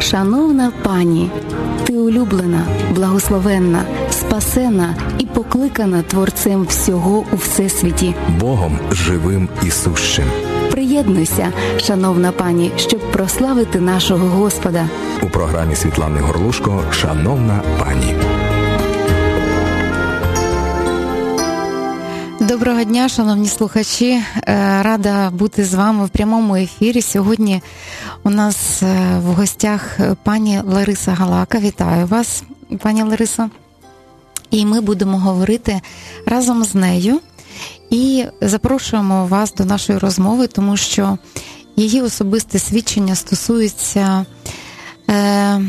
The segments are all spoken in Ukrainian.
Шановна пані, ти улюблена, благословенна, спасена і покликана Творцем всього у всесвіті. Богом живим і сущим. Приєднуйся, шановна пані, щоб прославити нашого Господа. У програмі Світлани Горлушко Шановна пані. Доброго дня, шановні слухачі. Е, рада бути з вами в прямому ефірі. Сьогодні у нас е, в гостях пані Лариса Галака. Вітаю вас, пані Лариса. І ми будемо говорити разом з нею і запрошуємо вас до нашої розмови, тому що її особисте свідчення стосується е,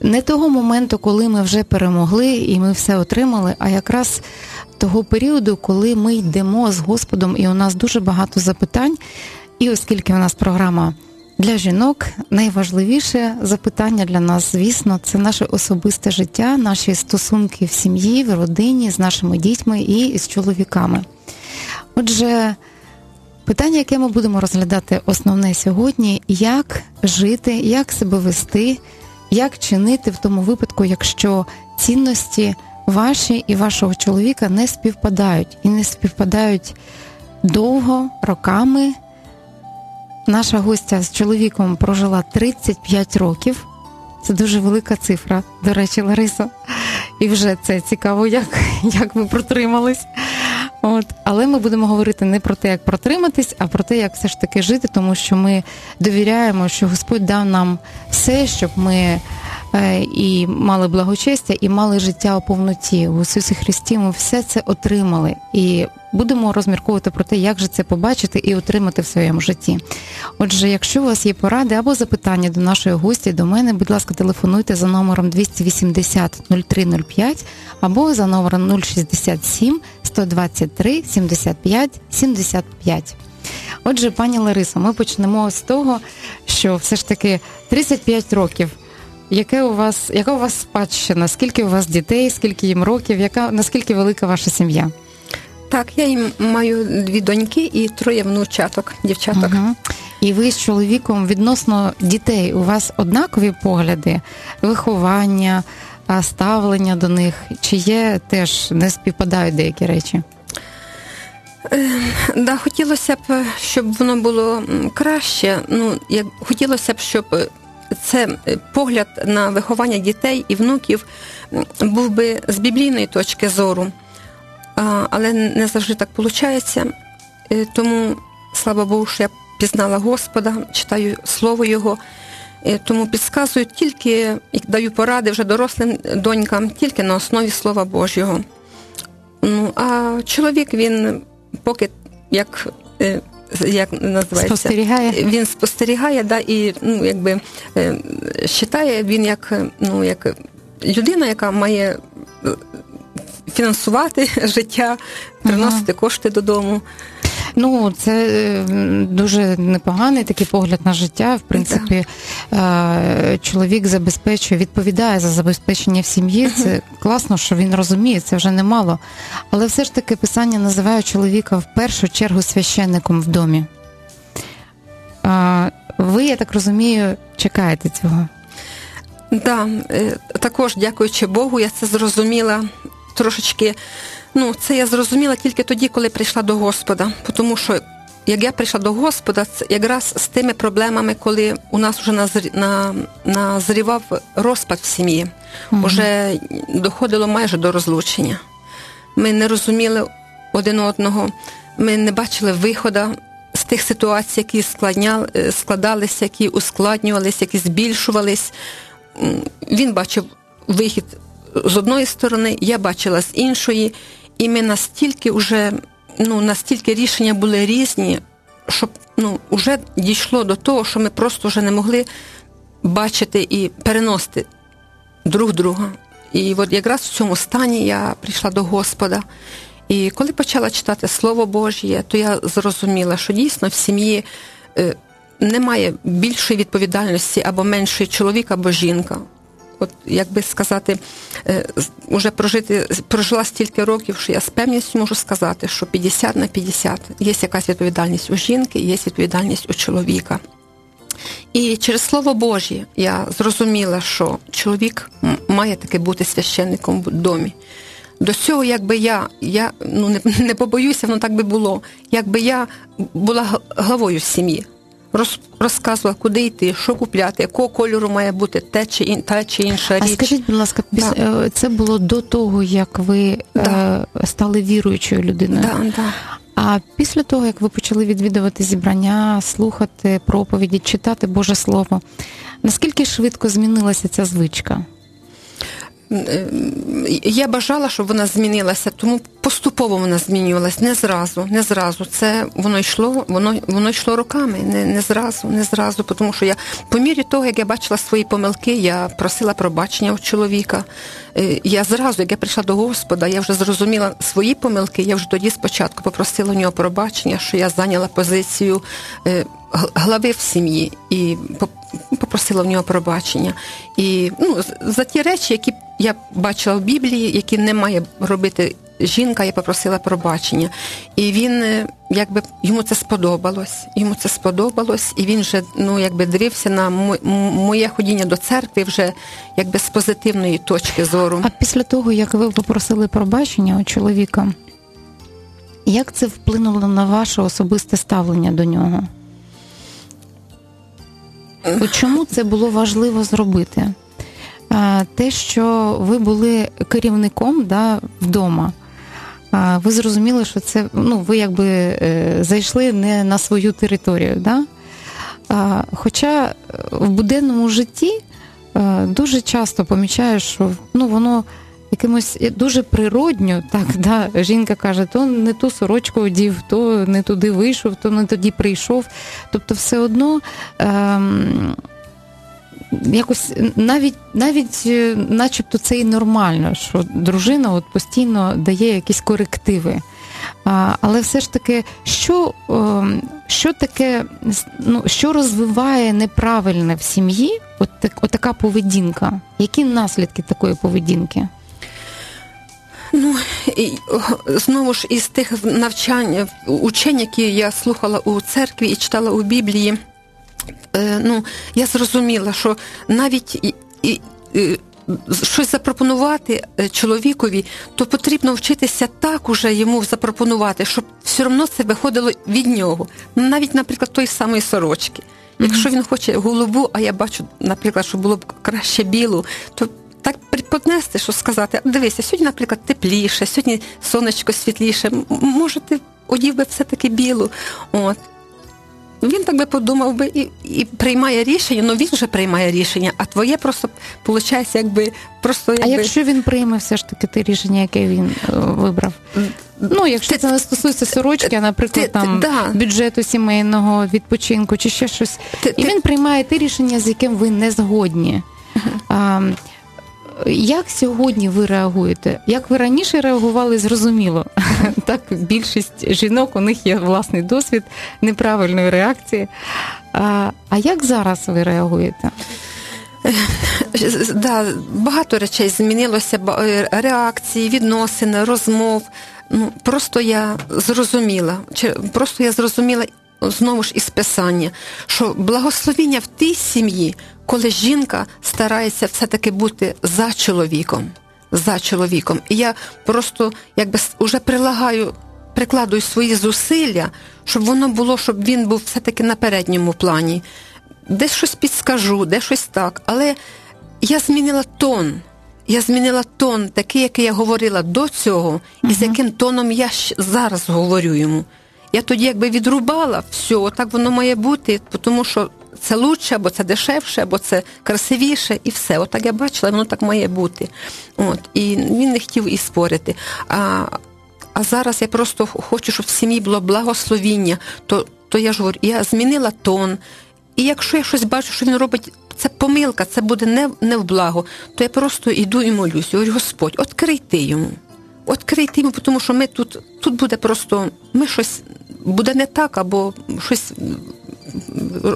не того моменту, коли ми вже перемогли і ми все отримали, а якраз того періоду, коли ми йдемо з Господом, і у нас дуже багато запитань. І оскільки у нас програма для жінок, найважливіше запитання для нас, звісно, це наше особисте життя, наші стосунки в сім'ї, в родині з нашими дітьми і з чоловіками. Отже, питання, яке ми будемо розглядати основне сьогодні, як жити, як себе вести, як чинити в тому випадку, якщо цінності ваші і вашого чоловіка не співпадають і не співпадають довго, роками. Наша гостя з чоловіком прожила 35 років. Це дуже велика цифра, до речі, Лариса. І вже це цікаво, як як ви протримались. От. Але ми будемо говорити не про те, як протриматись, а про те, як все ж таки жити, тому що ми довіряємо, що Господь дав нам все, щоб ми і мали благочестя, і мали життя у повноті. У Ісусі Христі ми все це отримали. І будемо розмірковувати про те, як же це побачити і отримати в своєму житті. Отже, якщо у вас є поради або запитання до нашої гості, до мене, будь ласка, телефонуйте за номером 280 0305 або за номером 067 123 75 75. Отже, пані Ларисо, ми почнемо з того, що все ж таки 35 років. Яке у вас, яка у вас спадщина? Скільки у вас дітей, скільки їм років, яка наскільки велика ваша сім'я? Так, я їм маю дві доньки і троє внучаток, дівчаток. Угу. І ви з чоловіком відносно дітей у вас однакові погляди, виховання, ставлення до них? Чи є теж не співпадають деякі речі? Е, да, хотілося б, щоб воно було краще. Ну, як хотілося б, щоб це е, погляд на виховання дітей і внуків був би з біблійної точки зору, але не завжди так виходить. Е, тому, слава Богу, що я пізнала Господа, читаю слово Його. Е, тому підказую тільки і даю поради вже дорослим донькам, тільки на основі Слова Божого. Ну, А чоловік він поки як як називається спостерігає. Він спостерігає, да, і ну якби вважає він як ну як людина, яка має е, фінансувати життя, приносити ага. кошти додому. Ну, це дуже непоганий такий погляд на життя. В принципі, е, чоловік забезпечує, відповідає за забезпечення в сім'ї. Це класно, що він розуміє, це вже немало. Але все ж таки писання називає чоловіка в першу чергу священником в домі. Ви, я так розумію, чекаєте цього. Так, да, е, також, дякуючи Богу, я це зрозуміла трошечки. Ну, це я зрозуміла тільки тоді, коли прийшла до Господа. Тому що як я прийшла до Господа, це якраз з тими проблемами, коли у нас вже назрівав розпад в сім'ї, угу. вже доходило майже до розлучення. Ми не розуміли один одного, ми не бачили виходу з тих ситуацій, які е, складалися, які ускладнювалися, які збільшувались. Він бачив вихід з одної сторони, я бачила з іншої. І ми настільки вже, ну, настільки рішення були різні, щоб ну, вже дійшло до того, що ми просто вже не могли бачити і переносити друг друга. І от якраз в цьому стані я прийшла до Господа. І коли почала читати Слово Божє, то я зрозуміла, що дійсно в сім'ї е, немає більшої відповідальності або меншої чоловік або жінка от як би сказати, вже е, прожити прожила стільки років, що я з певністю можу сказати, що 50 на 50 є якась відповідальність у жінки, є відповідальність у чоловіка. І через слово Божє я зрозуміла, що чоловік має таки бути священником в домі. До цього, якби я, я ну не, не побоюся, воно так би було. Якби я була главою сім'ї, роз, розказувала, куди йти, що купляти, якого кольору має бути те чи ін, та чи інша А річ. скажіть, будь ласка, піс- Да. е, це було до того, як ви Да. е, стали віруючою людиною. да, да. А після того, як ви почали відвідувати зібрання, слухати проповіді, читати Боже Слово, наскільки швидко змінилася ця звичка? Е, Я бажала, щоб вона змінилася, тому поступово вона змінювалась, не зразу, не зразу. Це воно йшло, воно воно йшло роками, не, не зразу, не зразу. Тому що я по мірі того, як я бачила свої помилки, я просила пробачення у чоловіка. Е, Я зразу, як я прийшла до Господа, я вже зрозуміла свої помилки. Я вже тоді спочатку попросила у нього пробачення, що я зайняла позицію е, глави в сім'ї і попросила в нього пробачення. І ну, за ті речі, які я бачила в Біблії, які не має робити жінка, я попросила пробачення. І він е, якби йому це сподобалось. Йому це сподобалось, і він вже ну якби дивився на моє ходіння до церкви вже якби з позитивної точки зору. А після того, як ви попросили пробачення у чоловіка, як це вплинуло на ваше особисте ставлення до нього? Чому це було важливо зробити? Те, що ви були керівником да, вдома, ви зрозуміли, що це ну, ви якби е, зайшли не на свою територію. Да? Хоча в буденному житті е, дуже часто помічаєш, що ну, воно якимось дуже природньо, так, да, жінка каже, то не ту сорочку одів, то не туди вийшов, то не тоді прийшов. Тобто, все одно. Ем, Якось навіть навіть е, начебто це і нормально, що дружина от постійно дає якісь корективи. Але все ж таки, що, ем, що таке, ну, що розвиває неправильне в сім'ї, от, так, от така поведінка? Які наслідки такої поведінки? Ну і знову ж із тих навчань, учень, які я слухала у церкві і читала у Біблії. Е, Ну, я зрозуміла, що навіть і, і, і, щось запропонувати е, чоловікові, то потрібно вчитися так уже йому запропонувати, щоб все одно це виходило від нього. Ну, Навіть, наприклад, той самої сорочки. Якщо він хоче голубу, а я бачу, наприклад, що було б краще білу, то так приподнести, що сказати, дивися, сьогодні, наприклад, тепліше, сьогодні сонечко світліше, може, ти одів би все-таки білу. От. Він так би подумав би і, і приймає рішення, ну він вже приймає рішення, а твоє просто виходить, якби просто якби... А якщо він прийме все ж таки те рішення, яке він е, вибрав? Ну, якщо Ти- це не стосується сорочки, а наприклад, ти- там да. бюджету сімейного відпочинку чи ще щось, Ти- і ти- він приймає те рішення, з яким ви не згодні. А, як сьогодні ви реагуєте? Як ви раніше реагували, зрозуміло. Так, більшість жінок у них є власний досвід неправильної реакції. А, а як зараз ви реагуєте? Да, багато речей змінилося, е, реакції, відносини, розмов. Ну, просто я зрозуміла, просто я зрозуміла знову ж із писання, що благословіння в тій сім'ї, коли жінка старається все-таки бути за чоловіком. За чоловіком. І я просто якби уже прилагаю, прикладую свої зусилля, щоб воно було, щоб він був все-таки на передньому плані. Десь щось підскажу, де щось так. Але я змінила тон. Я змінила тон, такий, який я говорила до цього, і з яким тоном я зараз говорю йому. Я тоді якби відрубала все, так воно має бути, тому що це лучше, або це дешевше, або це красивіше, і все. Отак я бачила, воно так має бути. От. І він не хотів і спорити. А, а зараз я просто хочу, щоб в сім'ї було благословіння, то, то я ж говорю, я змінила тон. І якщо я щось бачу, що він робить, це помилка, це буде не, не в благо, то я просто йду і молюсь. Я говорю, Господь, відкрий ти йому. Відкрий ти тому що ми тут, тут буде просто, ми щось буде не так, або щось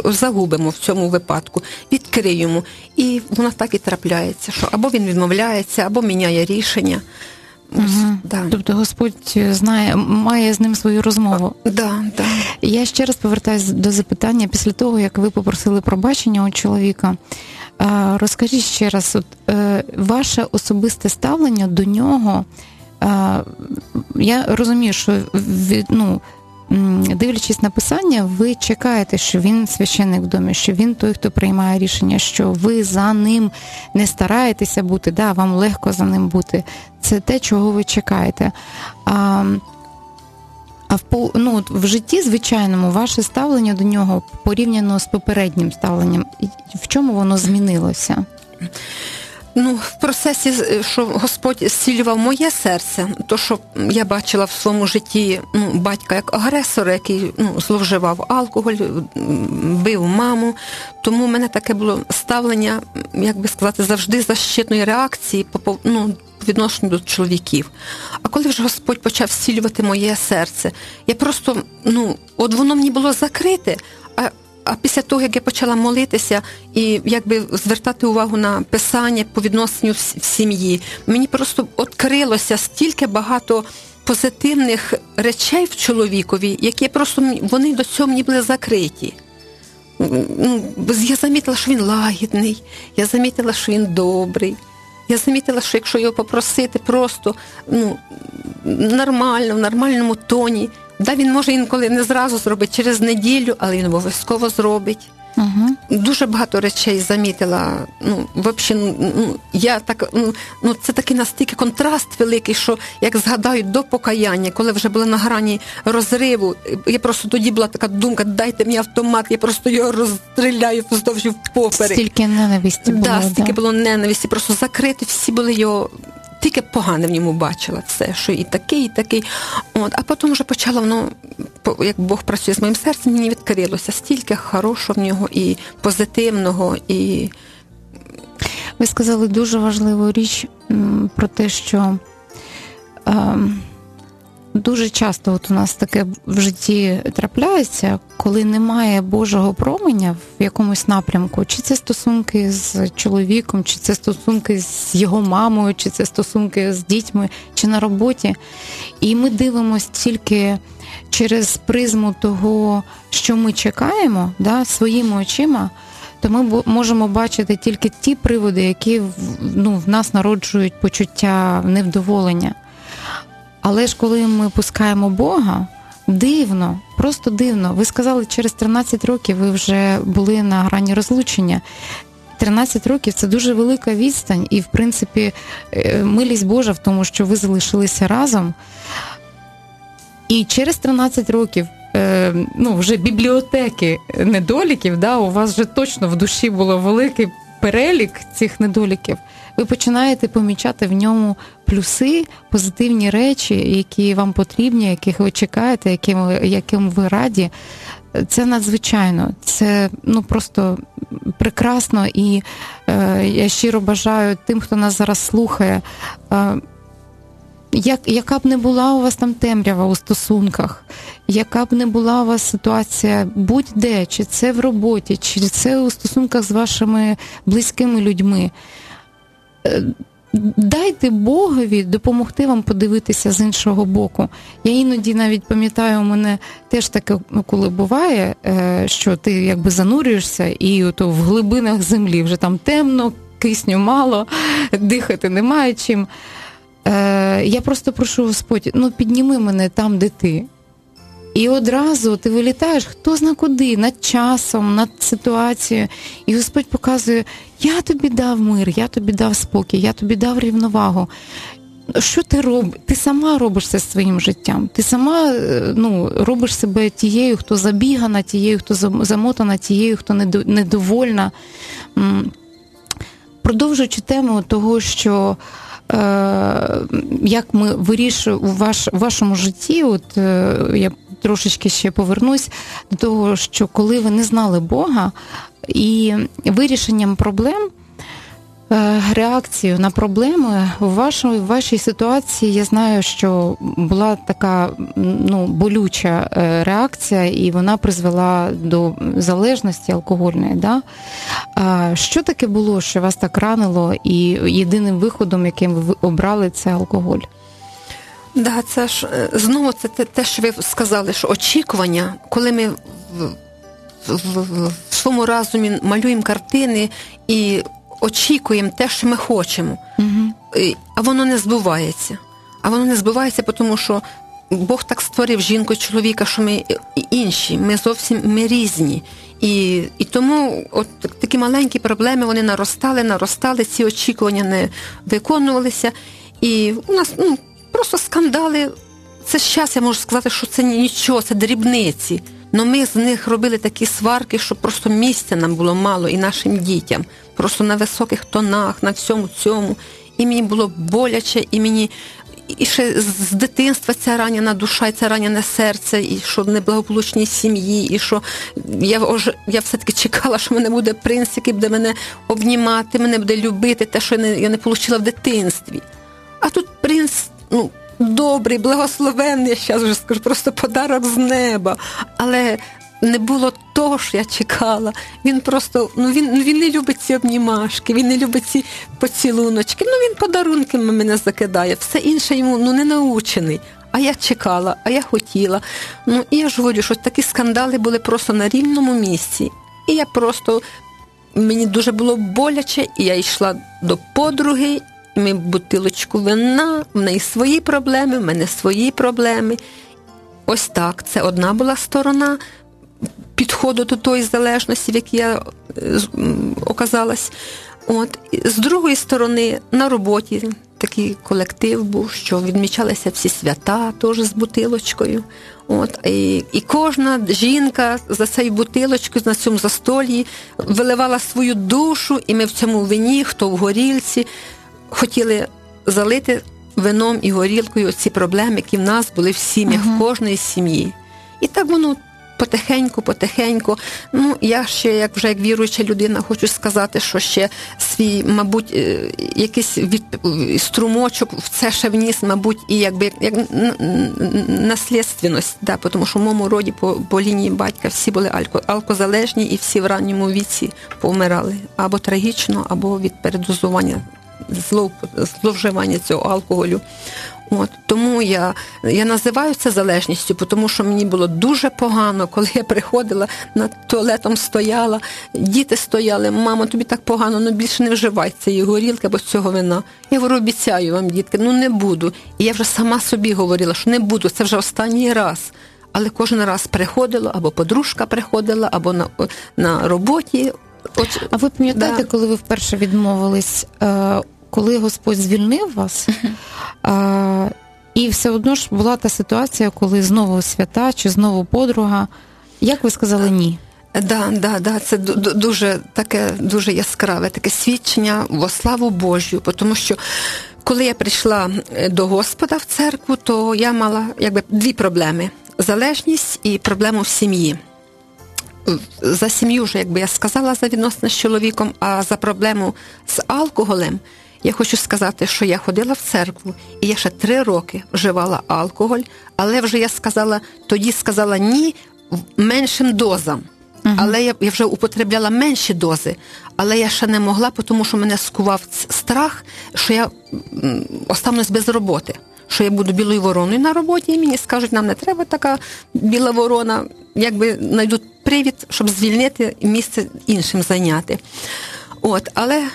загубимо в цьому випадку. Відкрий йому. І воно так і трапляється, що або він відмовляється, або міняє рішення. Угу. да. Тобто Господь знає, має з ним свою розмову. Да, да. Я ще раз повертаюся до запитання після того, як ви попросили пробачення у чоловіка. Розкажіть ще раз, от, е, ваше особисте ставлення до нього. Я розумію, що від, ну, дивлячись на писання, ви чекаєте, що він священник в домі, що він той, хто приймає рішення, що ви за ним не стараєтеся бути, да, вам легко за ним бути. Це те, чого ви чекаєте. А, а в ну, в житті звичайному ваше ставлення до нього порівняно з попереднім ставленням, в чому воно змінилося? Ну, в процесі, е, що Господь зцілював моє серце, то що я бачила в своєму житті ну, батька як агресора, який ну, зловживав алкоголь, бив маму. Тому в мене таке було ставлення, як би сказати, завжди защитної реакції по ну, відношенню до чоловіків. А коли вже Господь почав зцілювати моє серце, я просто, ну, от воно мені було закрите. А після того, як я почала молитися і якби звертати увагу на писання по відношенню в сім'ї, мені просто відкрилося стільки багато позитивних речей в чоловікові, які просто вони до цього мені були закриті. Я замітила, що він лагідний, я замітила, що він добрий. Я замітила, що якщо його попросити просто ну, нормально, в нормальному тоні, да, він може інколи не зразу зробити через неділю, але він обов'язково зробить. Угу. Дуже багато речей замітила. Ну, взагалі, ну, я так, ну, ну, це такий настільки контраст великий, що як згадаю до покаяння, коли вже була на грані розриву, я просто тоді була така думка, дайте мені автомат, я просто його розстріляю вздовж впоперек. Стільки ненависті було. Да, стільки да. було ненависті, просто закрити, всі були його. Тільки погане в ньому бачила все, що і такий, і такий. От, а потім вже почала воно, як Бог працює з моїм серцем, мені відкрилося стільки хорошого в нього і позитивного, і Ви сказали дуже важливу річ про те, що ем, дуже часто от у нас таке в житті трапляється, коли немає Божого променя в якомусь напрямку, чи це стосунки з чоловіком, чи це стосунки з його мамою, чи це стосунки з дітьми, чи на роботі. І ми дивимося тільки через призму того, що ми чекаємо, да, своїми очима то ми можемо бачити тільки ті приводи, які ну, в нас народжують почуття невдоволення. Але ж коли ми пускаємо Бога, дивно, просто дивно. Ви сказали, через 13 років ви вже були на грані розлучення. 13 років це дуже велика відстань, і, в принципі, е, милість Божа в тому, що ви залишилися разом. І через 13 років е, ну, вже бібліотеки недоліків, да, у вас вже точно в душі було великий перелік цих недоліків. Ви починаєте помічати в ньому плюси, позитивні речі, які вам потрібні, яких ви чекаєте, яким яким ви раді. Це надзвичайно, це ну просто прекрасно, і е, я щиро бажаю тим, хто нас зараз слухає. Е, як, яка б не була у вас там темрява у стосунках, яка б не була у вас ситуація будь-де, чи це в роботі, чи це у стосунках з вашими близькими людьми, дайте Богові допомогти вам подивитися з іншого боку. Я іноді навіть пам'ятаю, у мене теж таке, ну, коли буває, е, що ти якби занурюєшся і ото в глибинах землі вже там темно, кисню мало, дихати немає чим. Е, я просто прошу Господь, ну підніми мене там, де ти. І одразу ти вилітаєш, хто зна куди, над часом, над ситуацією. І Господь показує: я тобі дав мир, я тобі дав спокій, я тобі дав рівновагу. Що ти робиш? Ти сама робиш це своїм життям. Ти сама е, ну, робиш себе тією, хто забігана, тією, хто замотана, тією, хто недовольна. Продовжуючи тему того, що е, як ми вирішуємо у ваш, в вашому житті, от е, я трошечки ще повернусь до того, що коли ви не знали Бога, і вирішенням проблем. е, Реакцію на проблеми в вашій, в вашій ситуації я знаю, що була така ну, болюча е, реакція, і вона призвела до залежності алкогольної. Да? Що таке було, що вас так ранило, і єдиним виходом, яким ви обрали, це алкоголь? Да, це ж е, знову це те, що ви сказали, що очікування, коли ми в, в, в, в своєму разумі малюємо картини і очікуємо те, що ми хочемо, І- а воно не збувається. А воно не збувається, тому що Бог так створив жінку і чоловіка, що ми інші, ми зовсім ми різні. І, і тому от такі маленькі проблеми вони наростали, наростали, ці очікування не виконувалися. І у нас ну, просто скандали. Це зараз я можу сказати, що це нічого, це дрібниці. Но ми з них робили такі сварки, що просто місця нам було мало і нашим дітям. Просто на високих тонах, на всьому цьому. І мені було боляче, і мені і ще з дитинства ця ранена душа, і це ранене серце, і що в неблагополучній сім'ї, і що я я все-таки чекала, що мене буде принц, який буде мене обнімати, мене буде любити, те, що я не, я не отримала в дитинстві. А тут принц, ну, добрий, благословенний, я зараз вже скажу, просто подарок з неба. Але не було того, що я чекала. Він просто ну він, він не любить ці обнімашки, він не любить ці поцілуночки. Ну він подарунками мене закидає. Все інше йому ну не научений. А я чекала, а я хотіла. Ну і я ж говорю, що такі скандали були просто на рівному місці. І я просто мені дуже було боляче, і я йшла до подруги. Ми бутилочку вина, в неї свої проблеми, в мене свої проблеми. Ось так. Це одна була сторона підходу до тої залежності, в якій я е, оказалась. От. З другої сторони, на роботі такий колектив був, що відмічалися всі свята теж з бутилочкою. От. І, і кожна жінка за цією бутилочкою на цьому застолі виливала свою душу, і ми в цьому вині, хто в горілці, хотіли залити вином і горілкою ці проблеми, які в нас були в сім'ях, в кожної сім'ї. І так воно потихеньку, потихеньку. Ну, я ще, як вже як віруюча людина, хочу сказати, що ще свій, мабуть, е, якийсь від, струмочок в це ще вніс, мабуть, і якби як наслідственність, да, тому що в моєму роді по, по лінії батька всі були алько, алкозалежні і всі в ранньому віці повмирали або трагічно, або від передозування зловживання цього алкоголю. От тому я, я називаю це залежністю, тому що мені було дуже погано, коли я приходила над туалетом стояла, діти стояли, мама, тобі так погано, ну більше не вживай цієї горілки або цього вина. Я говорю, обіцяю вам, дітки, ну не буду. І я вже сама собі говорила, що не буду, це вже останній раз. Але кожен раз приходила, або подружка приходила, або на, на роботі. От, А ви пам'ятаєте, Да. коли ви вперше відмовились, е, коли Господь звільнив вас? Е, І все одно ж була та ситуація, коли знову свята чи знову подруга. Як ви сказали ні? Да, да, да, це ду- ду- дуже таке дуже яскраве, таке свідчення во славу Божю. Тому що коли я прийшла е, до Господа в церкву, то я мала якби дві проблеми: залежність і проблему в сім'ї. За сім'ю вже, якби я сказала, за відносини з чоловіком, а за проблему з алкоголем. Я хочу сказати, що я ходила в церкву, і я ще три роки вживала алкоголь, але вже я сказала, тоді сказала ні меншим дозам. Але я, я вже употребляла менші дози, але я ще не могла, тому що мене скував страх, що я останусь без роботи. Що я буду білою вороною на роботі, і мені скажуть, нам не треба така біла ворона, якби знайдуть привід, щоб звільнити місце іншим зайняти. От, але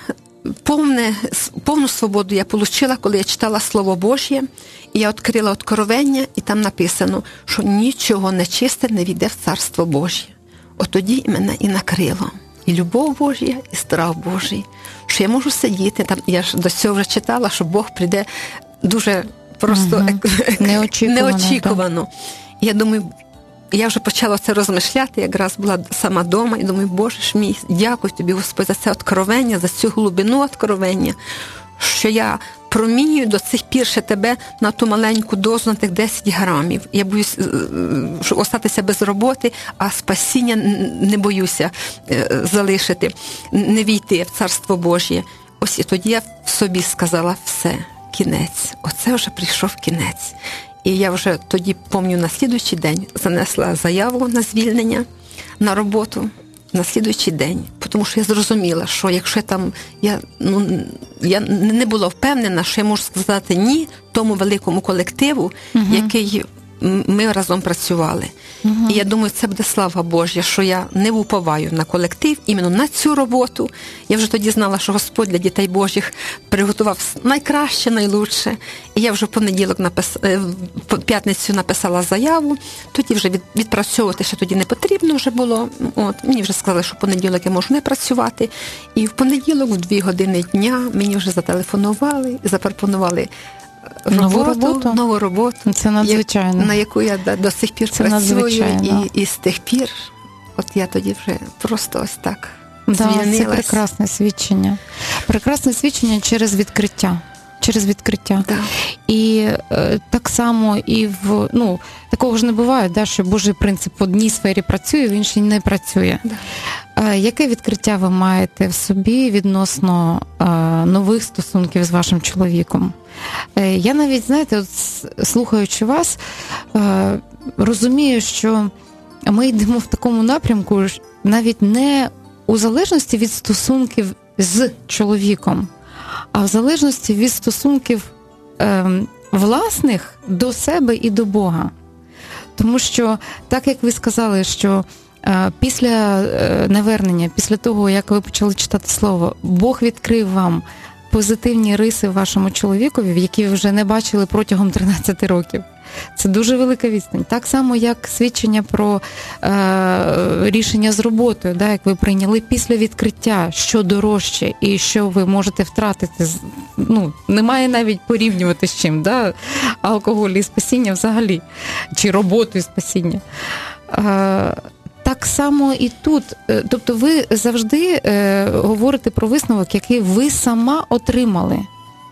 повне, повну свободу я отримала, коли я читала Слово Божє, і я відкрила откровення, і там написано, що нічого нечисте не війде в Царство Божє. От тоді мене і накрило. І любов Божя, і страх Божий. Що я можу сидіти там. Я ж до цього вже читала, що Бог прийде дуже просто ек- Неочікувано, неочікувано. Я думаю, я вже почала це розмишляти, якраз була сама вдома, і думаю, Боже ж мій, дякую тобі, Господь, за це откровення, за цю глибину откровення, що я промінюю до цих пір ще тебе на ту маленьку дозу на тих 10 грамів. Я боюсь е, е, остатися без роботи, а спасіння не боюся е, залишити, не війти в Царство Божє. Ось і тоді я в собі сказала все, кінець. Оце вже прийшов кінець. І я вже тоді, пам'ятаю, на слідуючий день занесла заяву на звільнення на роботу. На слідуючий день, тому що я зрозуміла, що якщо там я ну я не була впевнена, що я можу сказати ні тому великому колективу, угу. який ми разом працювали. Uh-huh. І я думаю, це буде слава Божа, що я не уповаю на колектив, іменно на цю роботу. Я вже тоді знала, що Господь для дітей Божих приготував найкраще, найлучше. І я вже в понеділок напис... Е, в п'ятницю написала заяву, тоді вже відпрацьовувати ще тоді не потрібно вже було. От Мені вже сказали, що в понеділок я можу не працювати. І в понеділок, в дві години дня, мені вже зателефонували, запропонували нову роботу. Нову роботу. Це надзвичайно. На яку я до сих пір Це працюю. І, і з тих пір, от я тоді вже просто ось так. Да, Це прекрасне свідчення. Прекрасне свідчення через відкриття. Через відкриття. Да. І е, так само і в ну такого ж не буває, да, що Божий принцип в одній сфері працює, в іншій не працює. Да. Е, яке відкриття ви маєте в собі відносно е, нових стосунків з вашим чоловіком? Е, я навіть, знаєте, от слухаючи вас, е, розумію, що ми йдемо в такому напрямку, навіть не у залежності від стосунків з чоловіком, а в залежності від стосунків е, власних до себе і до Бога. Тому що, так як ви сказали, що е, після навернення, після того, як ви почали читати слово, Бог відкрив вам позитивні риси вашому чоловікові, які ви вже не бачили протягом 13 років. Це дуже велика відстань. Так само, як свідчення про е, рішення з роботою, да, як ви прийняли після відкриття, що дорожче і що ви можете втратити. Ну, Немає навіть порівнювати з чим, да, алкоголь і спасіння взагалі, чи роботу і спасіння. Е, так само і тут, е, тобто, ви завжди е, говорите про висновок, який ви сама отримали.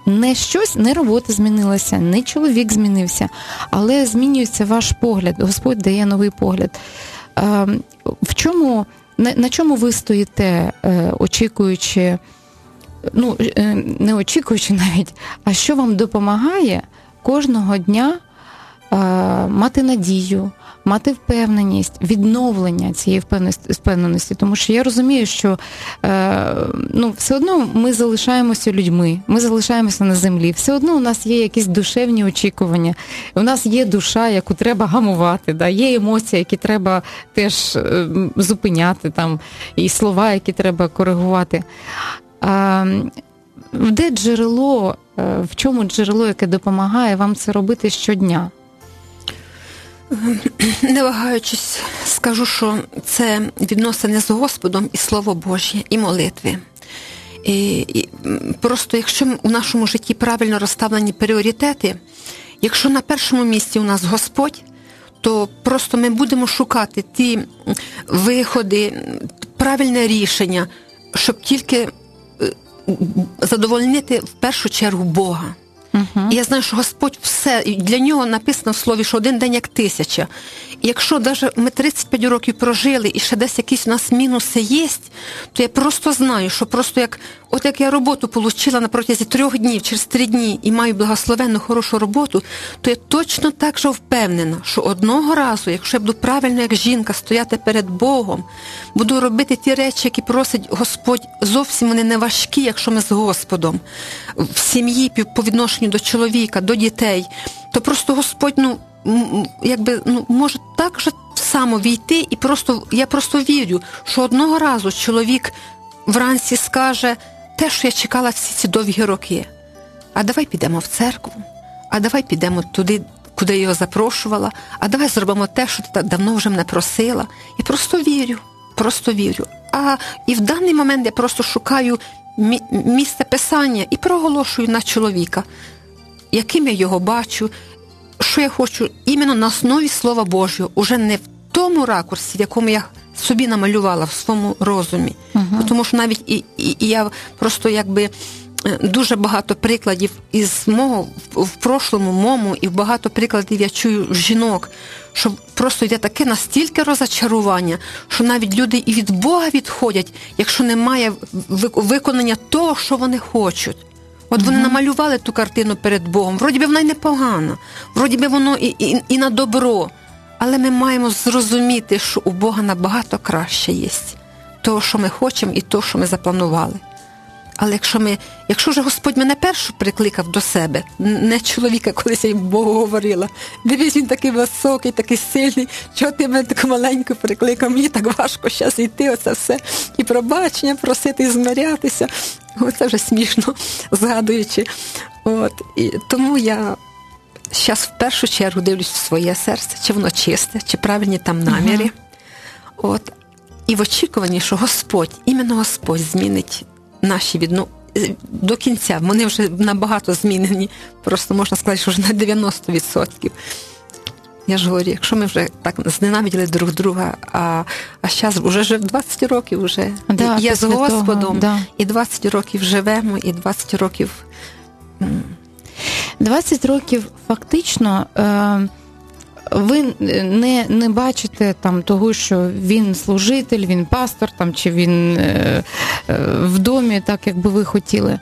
Не щось, не робота змінилася, не чоловік змінився, але змінюється ваш погляд. Господь дає новий погляд. Е, в чому, на, на чому ви стоїте, очікуючи, ну, не очікуючи навіть, а що вам допомагає кожного дня мати надію? Мати впевненість, відновлення цієї впевненості, тому що я розумію, що е, ну, все одно ми залишаємося людьми, ми залишаємося на землі. Все одно у нас є якісь душевні очікування. У нас є душа, яку треба гамувати, да? є емоції, які треба теж е, зупиняти, там, і слова, які треба коригувати. А, де джерело, е, в чому джерело, яке допомагає вам це робити щодня? Не вагаючись, скажу, що це відносини з Господом і Слово Божє, і молитви. І, і Просто якщо у нашому житті правильно розставлені пріоритети, якщо на першому місці у нас Господь, то просто ми будемо шукати ті виходи, правильне рішення, щоб тільки е, задовольнити в першу чергу Бога. І я знаю, що Господь все для нього написано в слові, що один день як тисяча. Якщо навіть ми 35 років прожили і ще десь якісь у нас мінуси є, то я просто знаю, що просто як от як я роботу отримала на протязі трьох днів, через три дні і маю благословенну хорошу роботу, то я точно так же впевнена, що одного разу, якщо я буду правильно, як жінка, стояти перед Богом, буду робити ті речі, які просить Господь, зовсім вони не важкі, якщо ми з Господом в сім'ї по відношенню до чоловіка, до дітей, то просто Господь, ну якби ну може так же само війти, і просто я просто вірю, що одного разу чоловік вранці скаже те, що я чекала всі ці довгі роки. А давай підемо в церкву, а давай підемо туди, куди я його запрошувала, а давай зробимо те, що ти так давно вже мене просила. І просто вірю, просто вірю. А і в даний момент я просто шукаю місце писання і проголошую на чоловіка, яким я його бачу, що я хочу іменно на основі Слова Божого, уже не в тому ракурсі, в якому я собі намалювала в своєму розумі. Uh-huh. Тому що навіть і, і, і я просто якби. Е, дуже багато прикладів із мого в, прошлому мому, і багато прикладів я чую жінок, що просто йде таке настільки розочарування, що навіть люди і від Бога відходять, якщо немає виконання того, що вони хочуть. От вони намалювали ту картину перед Богом. Вроді би вона й непогана, вроді би воно і, і, і на добро. Але ми маємо зрозуміти, що у Бога набагато краще є. того, що ми хочемо, і того, що ми запланували. Але якщо ми, якщо вже Господь мене першу прикликав до себе, не чоловіка, колись я Богу говорила, дивись, він такий високий, такий сильний, чого ти мене таку маленьку прикликав, мені так важко зараз йти, оце все, і пробачення просити, і змирятися. Оце вже смішно згадуючи. От. І тому я зараз в першу чергу дивлюсь в своє серце, чи воно чисте, чи правильні там наміри. uh От. І в очікуванні, що Господь, іменно Господь змінить наші відно... до кінця. Вони вже набагато змінені. Просто можна сказати, що вже на 90%. Я ж говорю, якщо ми вже так зненавиділи друг друга, а а зараз вже вже 20 років вже да, є з Господом, того, да. і 20 років живемо, і 20 років. 20 років фактично. Е- ви не не бачите там того, що він служитель, він пастор там, чи він е, е, в домі, так як би ви хотіли.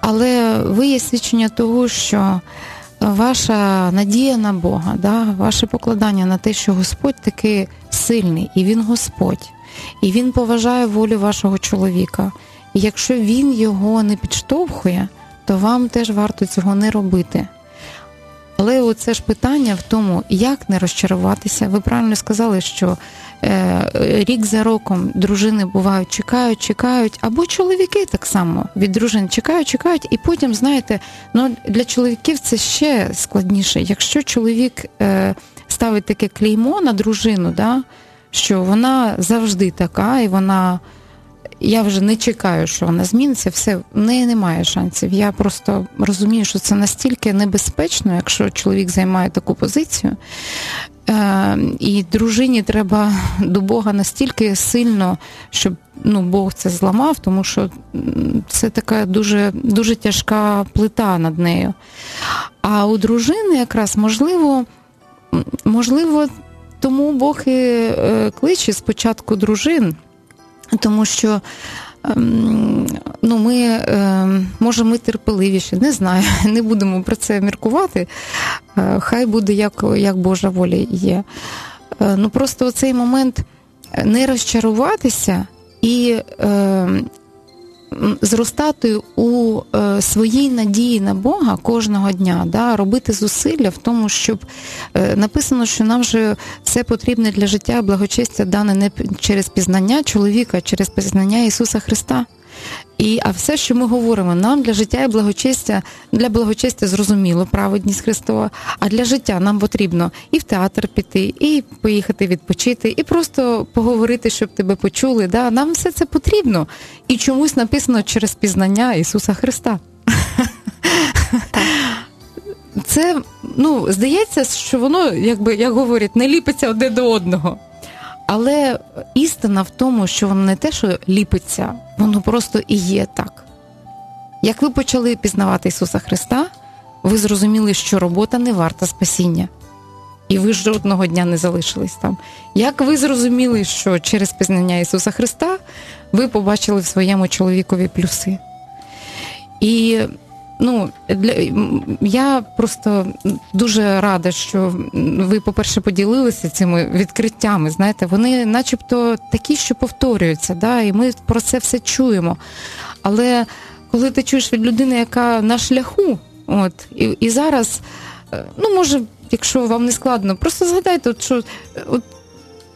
Але ви є свідчення того, що ваша надія на Бога, да, ваше покладання на те, що Господь такий сильний, і він Господь, і він поважає волю вашого чоловіка. І якщо він його не підштовхує, то вам теж варто цього не робити. Але оце ж питання в тому, як не розчаруватися. Ви правильно сказали, що е, рік за роком дружини бувають, чекають, чекають, або чоловіки так само від дружин чекають, чекають, і потім, знаєте, ну для чоловіків це ще складніше. Якщо чоловік е, ставить таке клеймо на дружину, да, що вона завжди така, і вона я вже не чекаю, що вона зміниться, все в неї немає шансів. Я просто розумію, що це настільки небезпечно, якщо чоловік займає таку позицію. Е, І дружині треба до Бога настільки сильно, щоб ну, Бог це зламав, тому що це така дуже дуже тяжка плита над нею. А у дружини якраз можливо, можливо, тому Бог і е, кличе спочатку дружин. Тому що ем, ну, ми, ем, може, ми терпеливіші, не знаю, не будемо про це міркувати. Е, хай буде як як Божа воля є. Е, ну Просто цей момент не розчаруватися і ем, зростати у е, своїй надії на Бога кожного дня, да, робити зусилля в тому, щоб е, написано, що нам вже все потрібне для життя, благочестя дане не через пізнання чоловіка, а через пізнання Ісуса Христа. І, А все, що ми говоримо, нам для життя і благочестя, для благочестя зрозуміло, праведність Христова, а для життя нам потрібно і в театр піти, і поїхати відпочити, і просто поговорити, щоб тебе почули. Да? Нам все це потрібно. І чомусь написано через пізнання Ісуса Христа. Це ну, здається, що воно, якби як говорять, не ліпиться одне до одного. Але істина в тому, що воно не те, що ліпиться, воно просто і є так. Як ви почали пізнавати Ісуса Христа, ви зрозуміли, що робота не варта спасіння. І ви жодного дня не залишились там. Як ви зрозуміли, що через пізнання Ісуса Христа ви побачили в своєму чоловікові плюси? І Ну, для я просто дуже рада, що ви, по-перше, поділилися цими відкриттями. Знаєте, вони, начебто, такі, що повторюються, да, і ми про це все чуємо. Але коли ти чуєш від людини, яка на шляху, от і і зараз, е, ну може, якщо вам не складно, просто згадайте, от, що от.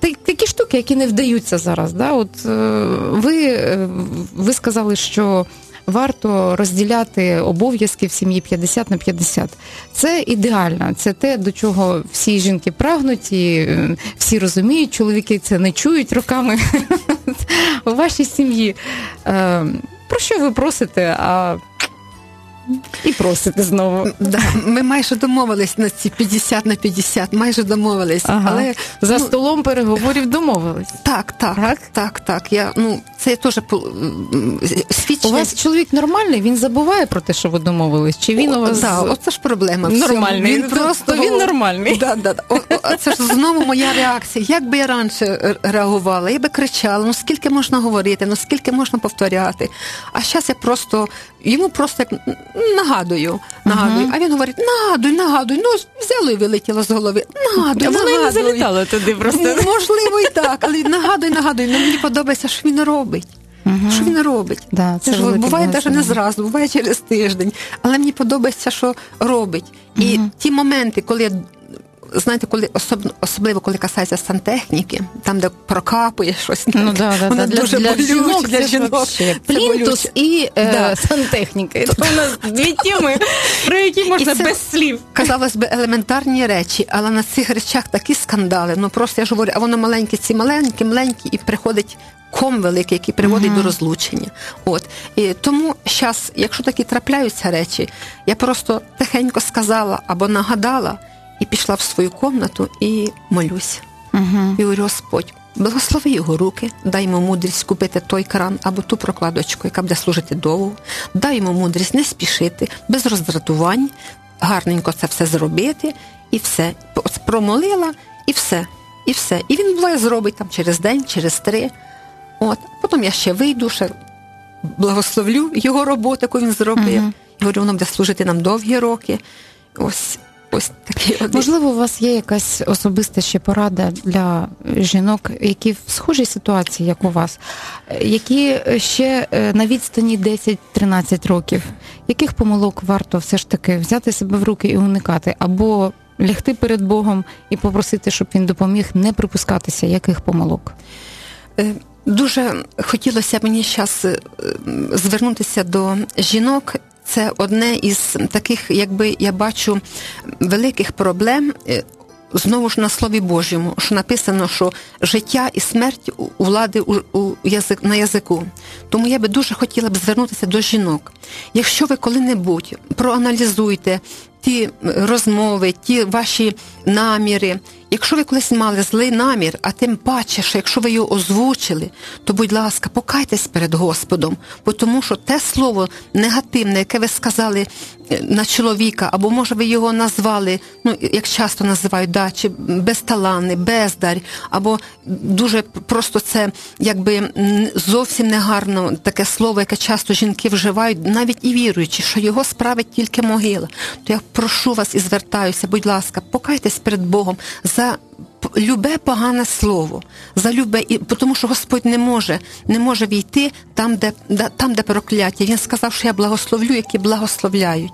Такі штуки, які не вдаються зараз. Да? От е, Ви е, ви сказали, що варто розділяти обов'язки в сім'ї 50 на 50. Це ідеально, це те, до чого всі жінки прагнуть, і е, всі розуміють, чоловіки це не чують роками у вашій сім'ї. Е, про що ви просите? А і просите знову. Да, Ми майже домовились на ці 50 на 50, майже домовились. Ага. Але за ну, столом переговорів домовились. Так, так, так, так. так. Я, ну, Це теж свідчення. У вас чоловік нормальний, він забуває про те, що ви домовились? Чи він о, у вас да, оце ж проблема. Нормальний. Він просто він нормальний. Да, да, да. О, о, це ж знову моя реакція. Як би я раніше реагувала, я би кричала, ну скільки можна говорити, ну скільки можна повторяти. А зараз я просто йому просто як нагадую, нагадую. А він говорить: нагадуй, нагадуй. Ну, взяло і вилетіло з голови. Нагадуй, Вона і не нагадуй. залітала туди просто. Можливо, і так, але нагадуй, нагадуй. Ну, мені подобається, що він робить. Що він робить? Да, це це ж велике буває навіть не благословення. зразу, буває через тиждень. Але мені подобається, що робить. І ті моменти, коли. Знаєте, коли особ, особливо коли касається сантехніки, там, де прокапує щось, Ну, да, да, воно да. Дуже для болюче, жінок, для жінок. Плінтус і е, Да. сантехніка. Це у нас дві теми, про які можна це- без слів. Казалось би, елементарні речі, але на цих речах такі скандали. Ну просто я ж говорю, а воно маленьке, ці маленькі, маленькі, і приходить ком великий, який приводить до розлучення. От і тому зараз, якщо такі трапляються речі, я просто тихенько сказала або нагадала і пішла в свою комнату і молюсь. Угу. І говорю, Господь, благослови його руки, дай йому мудрість купити той кран або ту прокладочку, яка буде служити довго. Дай йому мудрість не спішити, без роздратувань, гарненько це все зробити, і все. Промолила, і все. І все. І він буває зробить там через день, через три. От. Потім я ще вийду, ще благословлю його роботу, яку він зробив. Мгм. І говорю, воно буде служити нам довгі роки. Ось, ось такий один. Можливо, у вас є якась особиста ще порада для жінок, які в схожій ситуації, як у вас, е, які ще е, на відстані 10-13 років, яких помилок варто все ж таки взяти себе в руки і уникати, або лягти перед Богом і попросити, щоб він допоміг не припускатися яких помилок? Е, Дуже хотілося мені зараз звернутися до жінок. Це одне із таких, якби я бачу, великих проблем. е, Знову ж на слові Божому, що написано, що життя і смерть у влади у, у язик, на язику. Тому я би дуже хотіла б звернутися до жінок. Якщо ви коли-небудь проаналізуйте ті розмови, ті ваші наміри, якщо ви колись мали злий намір, а тим паче, що якщо ви його озвучили, то будь ласка, покайтесь перед Господом, бо тому що те слово негативне, яке ви сказали на чоловіка, або може ви його назвали, ну як часто називають, да, чи безталанний, бездарь, або дуже просто це якби зовсім негарно таке слово, яке часто жінки вживають, навіть і віруючи, що його справить тільки могила. То я прошу вас і звертаюся, будь ласка, покайтесь перед Богом за любе погане слово, за любе, і тому що Господь не може, не може війти там, де, там, де прокляття. Він сказав, що я благословлю, які благословляють.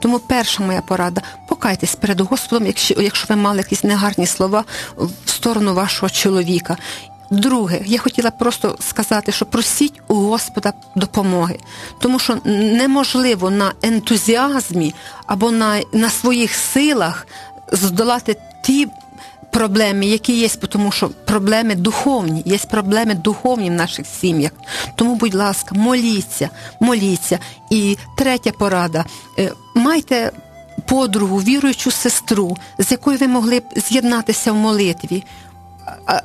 Тому перша моя порада: покайтесь перед Господом, якщо, якщо ви мали якісь негарні слова в сторону вашого чоловіка. Друге, я хотіла просто сказати, що просіть у Господа допомоги, тому що неможливо на ентузіазмі або на, на своїх силах здолати ті проблеми, які є, тому що проблеми духовні, є проблеми духовні в наших сім'ях. Тому, будь ласка, моліться, моліться. І третя порада: е, майте подругу, віруючу сестру, з якою ви могли б з'єднатися в молитві.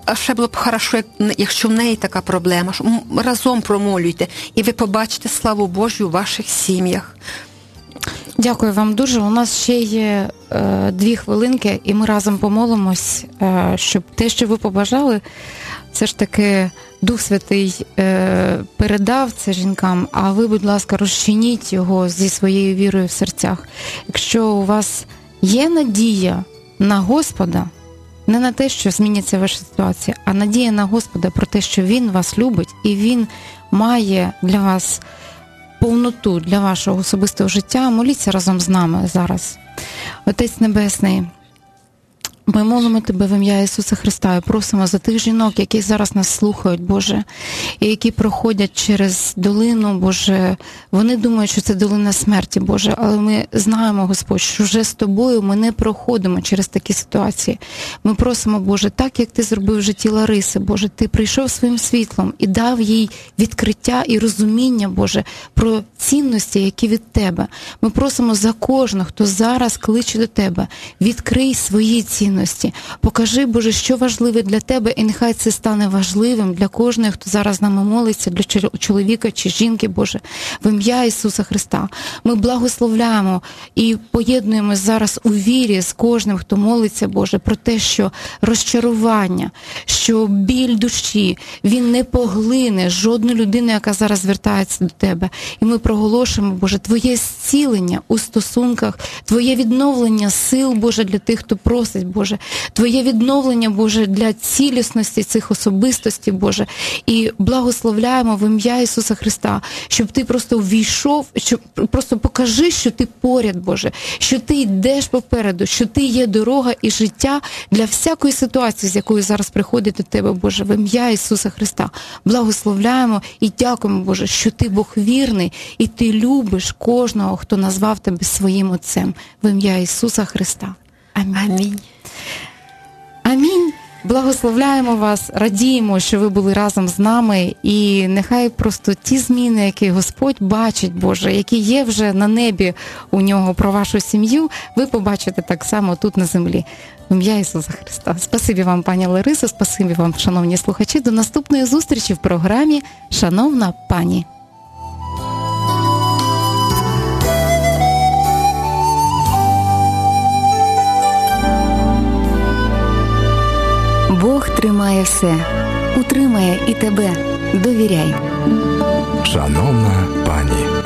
А, ще було б хорошо, якщо в неї така проблема, що разом промолюйте, і ви побачите славу Божу у ваших сім'ях. Дякую вам дуже. У нас ще є е, дві хвилинки, і ми разом помолимось, е, щоб те, що ви побажали, все ж таки Дух Святий е, передав це жінкам. А ви, будь ласка, розчиніть його зі своєю вірою в серцях. Якщо у вас є надія на Господа, не на те, що зміняться ваша ситуація, а надія на Господа про те, що Він вас любить і Він має для вас повноту для вашого особистого життя, моліться разом з нами зараз. Отець Небесний, ми молимо Тебе в ім'я Ісуса Христа і просимо за тих жінок, які зараз нас слухають, Боже, і які проходять через долину, Боже. Вони думають, що це долина смерті, Боже, але ми знаємо, Господь, що вже з тобою ми не проходимо через такі ситуації. Ми просимо, Боже, так як ти зробив в житті Лариси, Боже, ти прийшов своїм світлом і дав їй відкриття і розуміння, Боже, про цінності, які від Тебе. Ми просимо за кожного, хто зараз кличе до Тебе, відкрий свої цінності. Цінності. Покажи, Боже, що важливе для тебе, і нехай це стане важливим для кожного, хто зараз з нами молиться, для чоловіка чи жінки, Боже, в ім'я Ісуса Христа. Ми благословляємо і поєднуємось зараз у вірі з кожним, хто молиться, Боже, про те, що розчарування, що біль душі він не поглине жодну людину, яка зараз звертається до тебе. І ми проголошуємо, Боже, Твоє зцілення у стосунках, Твоє відновлення сил, Боже, для тих, хто просить, Боже, Твоє відновлення, Боже, для цілісності цих особистостей, Боже, і благословляємо в ім'я Ісуса Христа, щоб ти просто ввійшов, щоб просто покажи, що ти поряд, Боже, що ти йдеш попереду, що ти є дорога і життя для всякої ситуації, з якою зараз приходить до тебе, Боже, в ім'я Ісуса Христа. Благословляємо і дякуємо, Боже, що ти Бог вірний, і ти любиш кожного, хто назвав тебе своїм Отцем. В ім'я Ісуса Христа. Амінь. Амінь. Амінь. Благословляємо вас, радіємо, що ви були разом з нами, і нехай просто ті зміни, які Господь бачить, Боже, які є вже на небі у нього про вашу сім'ю, ви побачите так само тут на землі. В ім'я Ісуса Христа. Спасибі вам, пані Лариса, спасибі вам, шановні слухачі. До наступної зустрічі в програмі Шановна пані. Тримає все, утримає і тебе. Довіряй. Шановна пані.